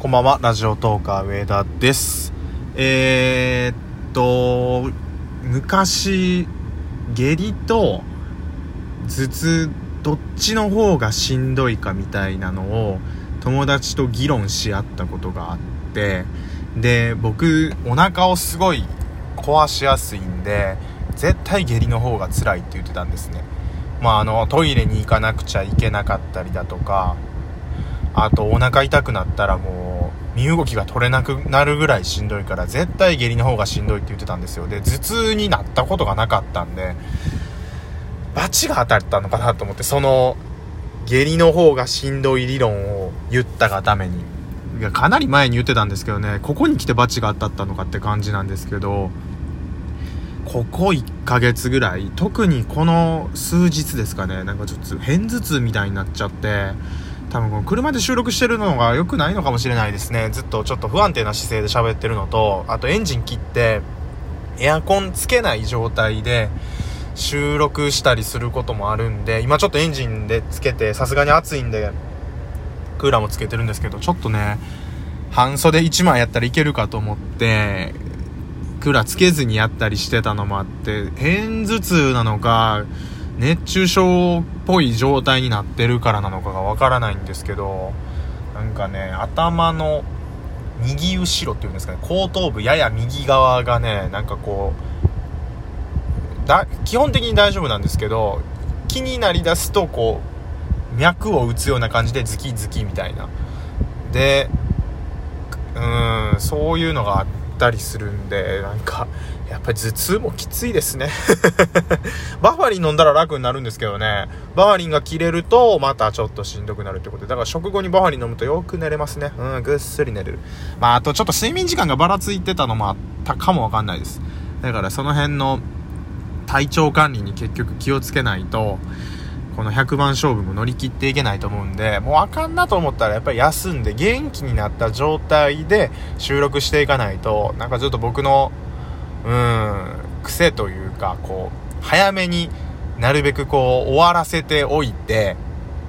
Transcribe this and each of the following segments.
こんばんは、ラジオトーカー上田です。えー、っと、昔、下痢と頭痛、どっちの方がしんどいかみたいなのを友達と議論し合ったことがあって、で、僕、お腹をすごい壊しやすいんで、絶対下痢の方が辛いって言ってたんですね。まあ、あの、トイレに行かなくちゃいけなかったりだとか、あとお腹痛くなったらもう身動きが取れなくなるぐらいしんどいから絶対下痢の方がしんどいって言ってたんですよ。で頭痛になったことがなかったんでバチが当たったのかなと思ってその下痢の方がしんどい理論を言ったがために。いやかなり前に言ってたんですけどねここに来てバチが当たったのかって感じなんですけどここ1ヶ月ぐらい特にこの数日ですかねなんかちょっと片頭痛みたいになっちゃって多分この車で収録してるのが良くないのかもしれないですね。ずっとちょっと不安定な姿勢で喋ってるのとあとエンジン切ってエアコンつけない状態で収録したりすることもあるんで今ちょっとエンジンでつけてさすがに暑いんでクーラーもつけてるんですけどちょっとね半袖1枚やったらいけるかと思ってクーラーつけずにやったりしてたのもあって片頭痛なのか熱中症っぽい状態になってるからなのかがわからないんですけどなんかね頭の右後ろっていうんですかね後頭部やや右側がねなんかこうだ基本的に大丈夫なんですけど気になりだすとこう脈を打つような感じでズキズキみたいな。でうーんそういうのがあったりするんでなんかやっぱり頭痛もきついですね。バファリン飲んだら楽になるんですけどね。バファリンが切れるとまたちょっとしんどくなるってことで。だから食後にバファリン飲むとよく寝れますね。うんぐっすり寝れる。まああとちょっと睡眠時間がばらついてたのもあったかもわかんないです。だからその辺の体調管理に結局気をつけないとこの100番勝負も乗り切っていけないと思うんでもうあかんなと思ったらやっぱり休んで元気になった状態で収録していかないとなんかちょっと僕のうん癖というかこう早めになるべくこう終わらせておいて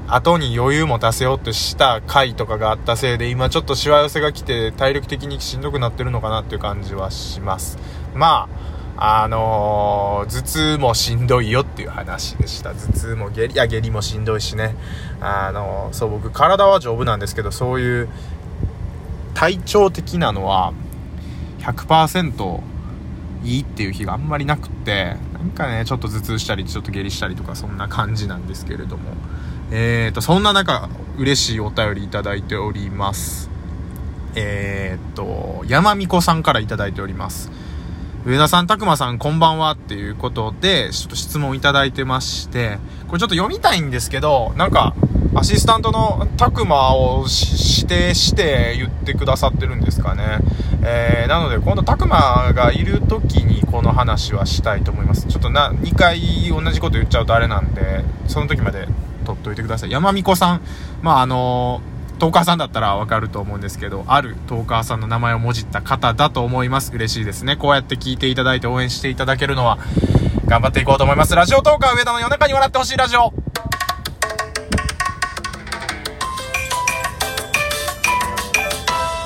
後に余裕持たせようとした回とかがあったせいで今ちょっとしわ寄せが来て体力的にしんどくなってるのかなっていう感じはします。まああのー頭痛もしんどいよっていう話でした。頭痛も下痢いや下痢もしんどいしね。あのーそう僕体は丈夫なんですけどそういう体調的なのは100%いいっていう日があんまりなくってなんかねちょっと頭痛したりちょっと下痢したりとかそんな感じなんですけれども。えーとそんな中嬉しいお便りいただいております。えーと山美子さんからいただいております。上田さん、拓馬さん、こんばんはっていうことで、ちょっと質問いただいてまして、これちょっと読みたいんですけど、なんか、アシスタントの拓馬を指定して言ってくださってるんですかね。えー、なので、今度拓馬がいる時にこの話はしたいと思います。ちょっとな、2回同じこと言っちゃうとあれなんで、その時まで取っといてください。山美子さん、まああのトーカーさんだったらわかると思うんですけど、あるトーカーさんの名前をもじった方だと思います。嬉しいですね。こうやって聞いていただいて応援していただけるのは、頑張っていこうと思います。ラジオトーカー上田の夜中に笑ってほしいラジオ。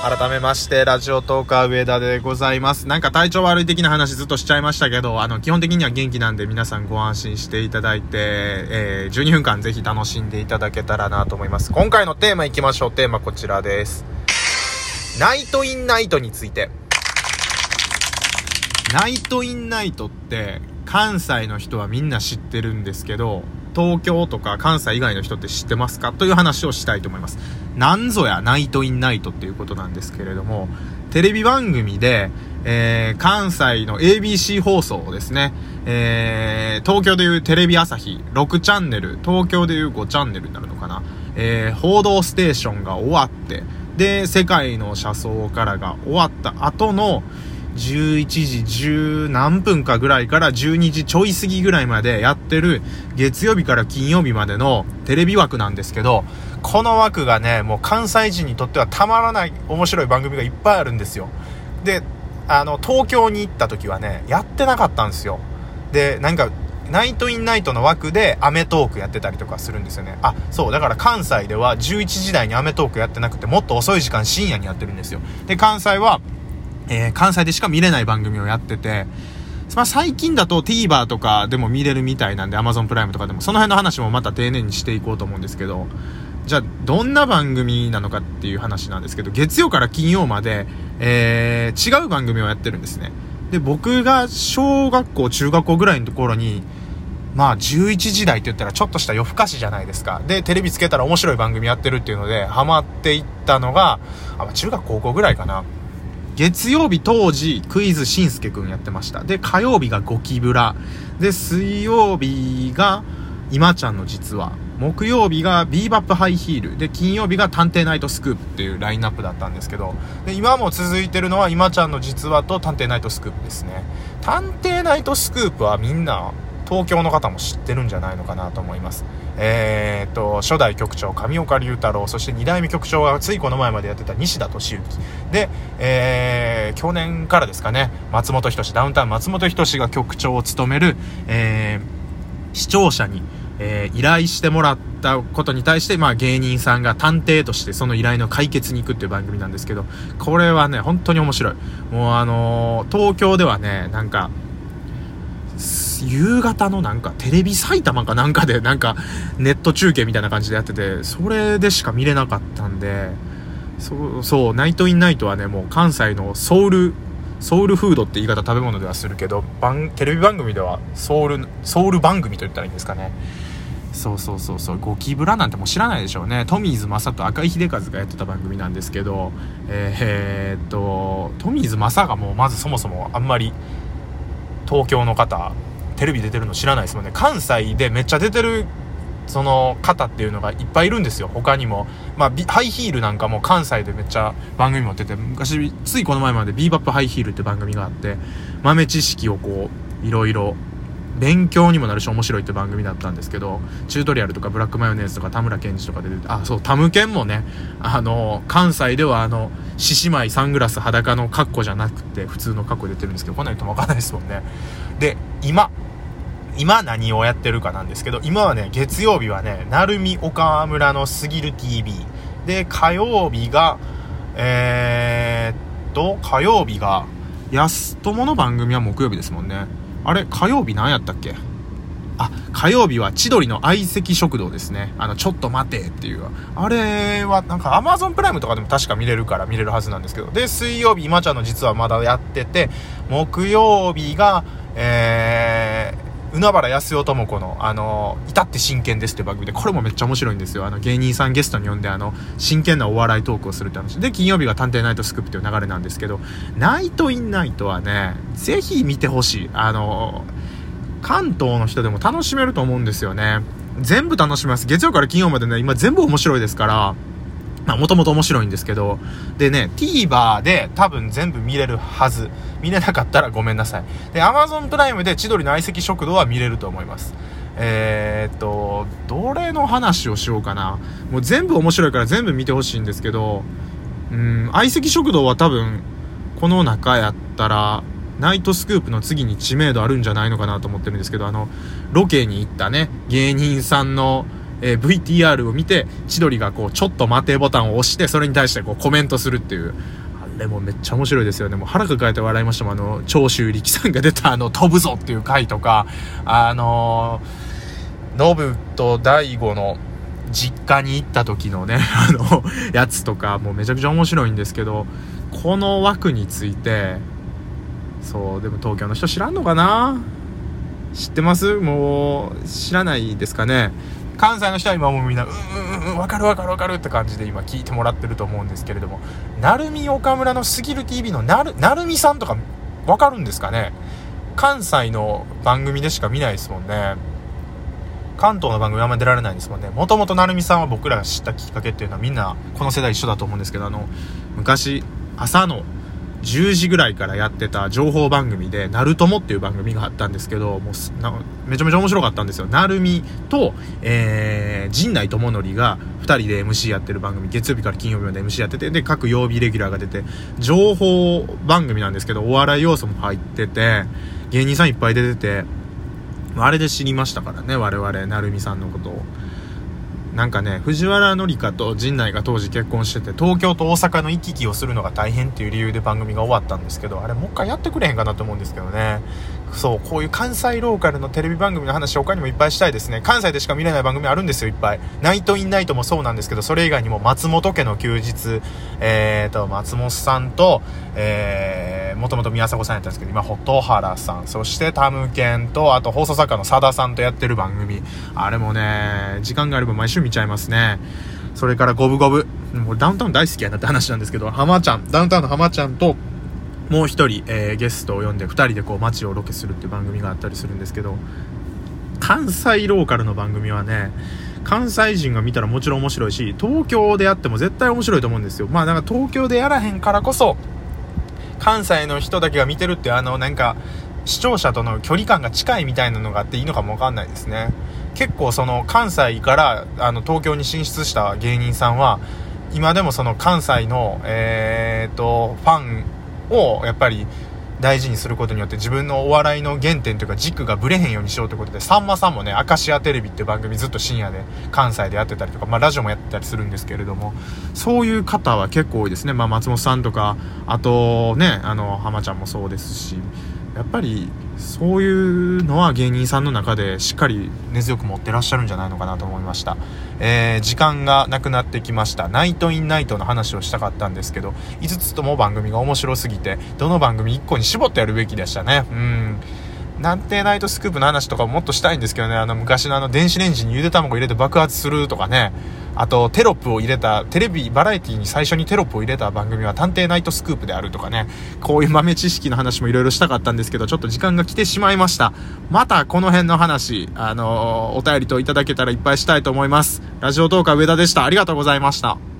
改めまして、ラジオトーカー上田でございます。なんか体調悪い的な話ずっとしちゃいましたけど、あの、基本的には元気なんで皆さんご安心していただいて、えー、12分間ぜひ楽しんでいただけたらなと思います。今回のテーマいきましょう。テーマこちらです。ナイトインナイトについて。ナイトインナイトって、関西の人はみんな知ってるんですけど、東京とか関西以外の人って知ってますか？という話をしたいと思います。なんぞやナイトインナイトっていうことなんですけれども、テレビ番組で、えー、関西の ABC 放送ですね、えー、東京でいうテレビ朝日6チャンネル、東京でいう5チャンネルになるのかな、えー、報道ステーションが終わって、で、世界の車窓からが終わった後の、11時10何分かぐらいから12時ちょい過ぎぐらいまでやってる月曜日から金曜日までのテレビ枠なんですけど、この枠がね、もう関西人にとってはたまらない面白い番組がいっぱいあるんですよ。で、あの、東京に行った時はね、やってなかったんですよ。で、なんか、ナイトインナイトの枠でアメトークやってたりとかするんですよね。あ、そう、だから関西では11時台にアメトークやってなくて、もっと遅い時間深夜にやってるんですよ。で、関西は、えー、関西でしか見れない番組をやってて、まあ、最近だと TVer とかでも見れるみたいなんで Amazon プライムとかでもその辺の話もまた丁寧にしていこうと思うんですけどじゃあどんな番組なのかっていう話なんですけど月曜から金曜まで、えー、違う番組をやってるんですね。で僕が小学校中学校ぐらいのところにまあ11時台って言ったらちょっとした夜更かしじゃないですか。でテレビつけたら面白い番組やってるっていうのでハマっていったのがあ中学高校ぐらいかな。月曜日当時クイズしんすけくんやってました。で、火曜日がゴキブラ。で、水曜日が今ちゃんの実話。木曜日がビーバップハイヒール。で、金曜日が探偵ナイトスクープっていうラインナップだったんですけど、で、今も続いてるのは今ちゃんの実話と探偵ナイトスクープですね。探偵ナイトスクープはみんな東京の方も知ってるんじゃないのかなと思います。えー、と、初代局長、上岡龍太郎、そして2代目局長がついこの前までやってた西田敏行。で、えー、去年からですかね、松本人志、ダウンタウン松本人志が局長を務める、えー、視聴者に、えー、依頼してもらったことに対して、まあ芸人さんが探偵としてその依頼の解決に行くっていう番組なんですけど、これはね、本当に面白い。もうあのー、東京ではね、なんか、夕方のなんかテレビ埼玉かなんかでなんかネット中継みたいな感じでやってて、それでしか見れなかったんで、そう、そう、ナイトインナイトはね、もう関西のソウル、ソウルフードって言い方食べ物ではするけど、テレビ番組ではソウル、ソウル番組と言ったらいいんですかね。そうそうそうそう、ゴキブラなんてもう知らないでしょうね。トミーズ正と赤井秀和がやってた番組なんですけど、えー、っと、トミーズ正がもうまずそもそもあんまり東京の方テレビ出てるの知らないですもんね。関西でめっちゃ出てるその方っていうのがいっぱいいるんですよ。他にも。まあハイヒールなんかも関西でめっちゃ番組持ってて。昔ついこの前までビーバップハイヒールって番組があって豆知識をこういろいろ勉強にもなるし面白いって番組だったんですけどチュートリアルとかブラックマヨネーズとか田村健二とかで出てあそうタムケンもねあの関西ではあの獅子舞サングラス裸の格好じゃなくて普通の格好出てるんですけど来ないとも分かんないですもんね。で今今何をやってるかなんですけど今はね月曜日はね鳴海岡村のすぎる TV で火曜日がえー、っと火曜日が安友の番組は木曜日ですもんねあれ火曜日何やったっけ？あ、火曜日は千鳥の相席食堂ですね。あの、ちょっと待てっていう。あれは、なんか Amazon プライムとかでも確か見れるから見れるはずなんですけど。で、水曜日、今ちゃんの実はまだやってて、木曜日が、えー、海原康代智子の、あの、至って真剣ですって番組で、これもめっちゃ面白いんですよ。あの、芸人さんゲストに呼んで、あの、真剣なお笑いトークをするって話。で、金曜日が探偵ナイトスクープっていう流れなんですけど、ナイトインナイトはね、ぜひ見てほしい。あの、関東の人でも楽しめると思うんですよね。全部楽しめます。月曜から金曜までね、今全部面白いですから、まあ、もともと面白いんですけど、でね、TVer で多分全部見れるはず。見れなかったらごめんなさい。で、Amazon プライムで千鳥の相席食堂は見れると思います。えー、っと、どれの話をしようかな。もう全部面白いから全部見てほしいんですけど、うん、相席食堂は多分、この中やったら、ナイトスクープの次に知名度あるんじゃないのかなと思ってるんですけど、あの、ロケに行ったね、芸人さんの、えー、VTR を見て、千鳥がこう、ちょっと待てボタンを押して、それに対してこう、コメントするっていう。あれもめっちゃ面白いですよね。もう腹抱えて笑いましたもん。あの、長州力さんが出たあの、飛ぶぞっていう回とか、あの、ノブと大悟の実家に行った時のね、あの、やつとか、もうめちゃくちゃ面白いんですけど、この枠について、そうでも東京の人知らんのかな？知ってます？もう知らないですかね？関西の人は今もみんな、うんうんうん、わかるわかるわかるって感じで今聞いてもらってると思うんですけれども、鳴海岡村のすぎる TV のなる、なるみさんとかわかるんですかね関西の番組でしか見ないですもんね。関東の番組あんま出られないんですもんね。もともと成美さんは僕らが知ったきっかけっていうのはみんなこの世代一緒だと思うんですけど、あの、昔、朝の10時ぐらいからやってた情報番組で、ナルトモっていう番組があったんですけど、もう、めちゃめちゃ面白かったんですよ。なるみと、えー、陣内智則が2人で MC やってる番組、月曜日から金曜日まで MC やってて、で、各曜日レギュラーが出て、情報番組なんですけど、お笑い要素も入ってて、芸人さんいっぱい出てて、あれで知りましたからね、我々、成美さんのことを。なんかね、藤原紀香と陣内が当時結婚してて、東京と大阪の行き来をするのが大変っていう理由で番組が終わったんですけど、あれもう一回やってくれへんかなと思うんですけどね。そう、こういう関西ローカルのテレビ番組の話他にもいっぱいしたいですね。関西でしか見れない番組あるんですよ、いっぱい。ナイトインナイトもそうなんですけど、それ以外にも松本家の休日、えーと、松本さんと、えー、もともと宮迫さんやったんですけど、今、蛍原さん、そしてタムケンと、あと放送作家の佐田さんとやってる番組。あれもね、時間があれば毎週見ちゃいますね。それから五分五分。もうダウンタウン大好きやなって話なんですけど、浜ちゃん、ダウンタウンの浜ちゃんと、もう一人、えー、ゲストを呼んで2人でこう街をロケするっていう番組があったりするんですけど関西ローカルの番組はね関西人が見たらもちろん面白いし東京でやっても絶対面白いと思うんですよ。まあだか東京でやらへんからこそ関西の人だけが見てるってあのなんか視聴者との距離感が近いみたいなのがあっていいのかもわかんないですね。結構その関西からあの東京に進出した芸人さんは今でもその関西のえ、っとファンをやっぱり大事にすることによって自分のお笑いの原点というか軸がぶれへんようにしようということで、さんまさんもね、アカシアテレビっていう番組ずっと深夜で関西でやってたりとか、まあラジオもやってたりするんですけれども、そういう方は結構多いですね。まあ松本さんとか、あとね、あの、浜ちゃんもそうですし、やっぱりそういうのは芸人さんの中でしっかり根強く持ってらっしゃるんじゃないのかなと思いました、えー、時間がなくなってきました。ナイトインナイトの話をしたかったんですけど5つとも番組が面白すぎてどの番組1個に絞ってやるべきでしたね。うん。探偵ナイトスクープの話とかもっとしたいんですけどね、あの昔のあの電子レンジにゆで卵入れて爆発するとかね、あとテロップを入れた、テレビ、バラエティに最初にテロップを入れた番組は探偵ナイトスクープであるとかね、こういう豆知識の話もいろいろしたかったんですけど、ちょっと時間が来てしまいました。またこの辺の話、あの、お便りといただけたらいっぱいしたいと思います。ラジオトーカー上田でした。ありがとうございました。